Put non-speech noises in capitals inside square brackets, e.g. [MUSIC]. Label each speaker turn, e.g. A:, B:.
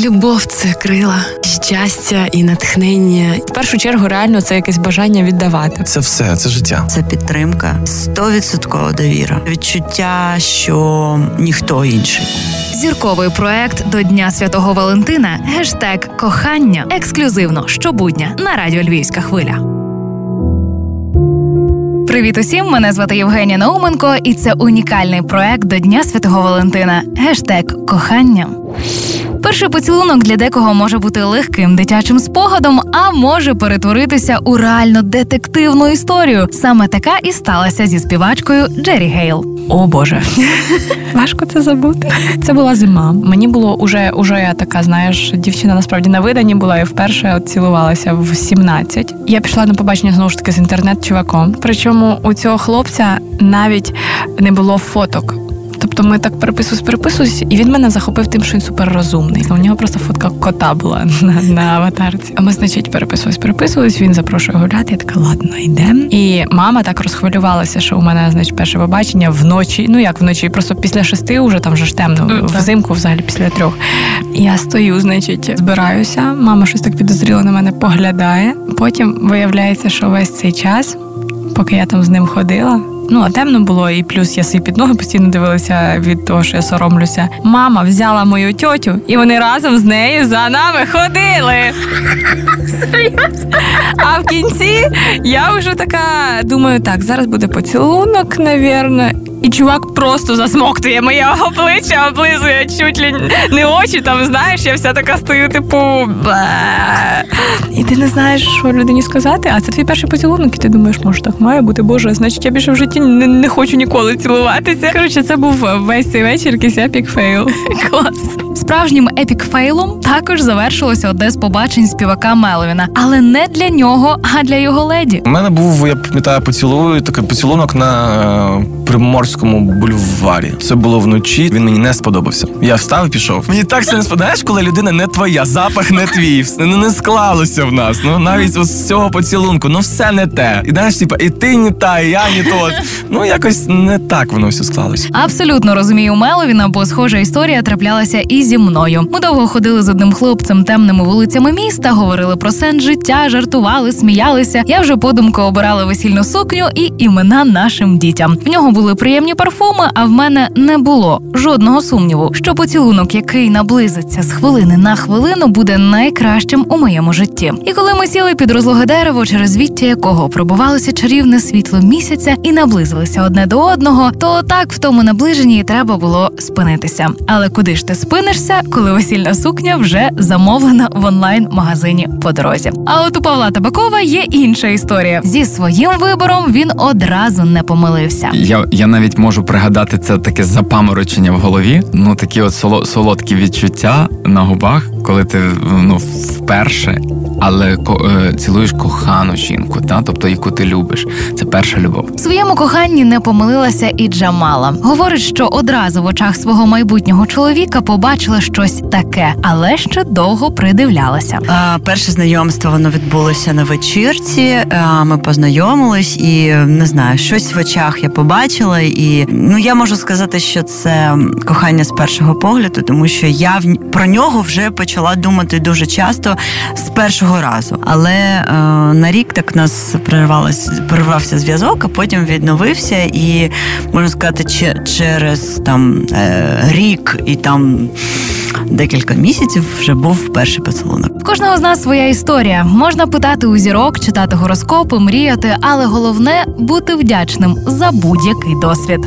A: Любов це крила, щастя і натхнення.
B: В першу чергу, реально, це якесь бажання віддавати.
C: Це все, це життя.
D: Це підтримка, стовідсоткова довіра, відчуття, що ніхто інший.
E: Зірковий проект до Дня Святого Валентина. Гештег кохання ексклюзивно щобудня на радіо Львівська хвиля. Привіт усім! Мене звати Євгенія Науменко, і це унікальний проект до Дня Святого Валентина. Гештег кохання. Перший поцілунок для декого може бути легким дитячим спогадом, а може перетворитися у реально детективну історію. Саме така і сталася зі співачкою Джері Гейл.
B: О Боже, [LAUGHS] важко це забути. Це була зима. Мені було уже, уже я така, знаєш, дівчина насправді на виданні була і вперше от цілувалася в 17. Я пішла на побачення знову ж таки з інтернет-чуваком. Причому у цього хлопця навіть не було фоток. Тобто ми так переписуємось, переписуємось, і він мене захопив тим, що він суперрозумний. У нього просто фотка кота була [LAUGHS] на, на аватарці. А ми, значить, переписувались, переписувались. Він запрошує гуляти. Я така, ладно, йдемо. І мама так розхвилювалася, що у мене, значить, перше побачення вночі. Ну як вночі, просто після шести, вже там вже ж темно,
A: Mm,
B: взимку, взагалі після трьох. Я стою, значить, збираюся. Мама щось так підозріло на мене поглядає. Потім виявляється, що весь цей час, поки я там з ним ходила. Ну, а темно було, і плюс я свій під ноги постійно дивилася від того, що я соромлюся. Мама взяла мою тьотю, і вони разом з нею за нами ходили. А в кінці я вже така думаю, так, зараз буде поцілунок, навірно. І чувак просто засмоктує моє обличчя, облизує чуть ли не очі. Там знаєш, я вся така стою, типу. «Бе». І ти не знаєш, що людині сказати, а це твій перший поцілунок, і ти думаєш, може так має бути, боже, значить я більше в житті не, не хочу ніколи цілуватися. Коротше, це був весь цей вечір якийсь epic fail. [LAUGHS] Клас.
E: Справжнім epic fail ом також завершилося одне з побачень співака Меловіна, але не для нього, а для його леді.
C: У мене був, я пам'ятаю, поцілую, такий поцілунок на е, Приморському бульварі. Це було вночі. Він мені не сподобався. Я встав і пішов. Мені так це не сподобалось, коли людина не твоя, запах не твій, все не, не склалося в нас. Ну навіть з цього поцілунку, ну все не те. І знаєш, типа, і ти не та, і я не тот. Ну якось не так воно все склалося.
E: Абсолютно розумію Меловіна, бо схожа історія траплялася і зі мною. Ми довго ходили з одним хлопцем темними вулицями міста, говорили про сенс життя, жартували, сміялися. Я вже подумки обирала весільну сукню і імена нашим дітям. В нього були приємні парфуми, а в мене не було жодного сумніву, що поцілунок, який наблизиться з хвилини на хвилину, буде найкращим у моєму житті. І коли ми сіли під розлоге дерево, через віття якого пробувалося чарівне світло місяця і наблизилися одне до одного, то так в тому наближенні і треба було спинитися. Але куди ж ти спинишся, коли весільна сукня вже замовлена в онлайн-магазині по дорозі? А от у Павла Табакова є інша історія. Зі своїм вибором він одразу не помилився.
F: Я, я навіть можу пригадати це таке запаморочення в голові. Ну такі от соло, солодкі відчуття на губах, коли ти ну вперше, але ко, е, цілуєш кохану жінку, та тобто яку ти любиш. Це перша любов.
E: В своєму коханні не помилилася і Джамала. Говорить, що одразу в очах свого майбутнього чоловіка побачила щось таке, але ще довго придивлялася.
D: А, перше знайомство воно відбулося на вечірці. А, ми познайомились, і не знаю, щось в очах я побачила. І ну я можу сказати, що це кохання з першого погляду, тому що я в про нього вже почала думати дуже часто з першого разу. Але е, на рік так нас перервався зв'язок, а потім відновився, і можна сказати, че- через там е, рік і там декілька місяців вже був перший поцілунок.
E: Кожного з нас своя історія. Можна питати у зірок, читати гороскопи, мріяти, але головне бути вдячним за будь-який досвід.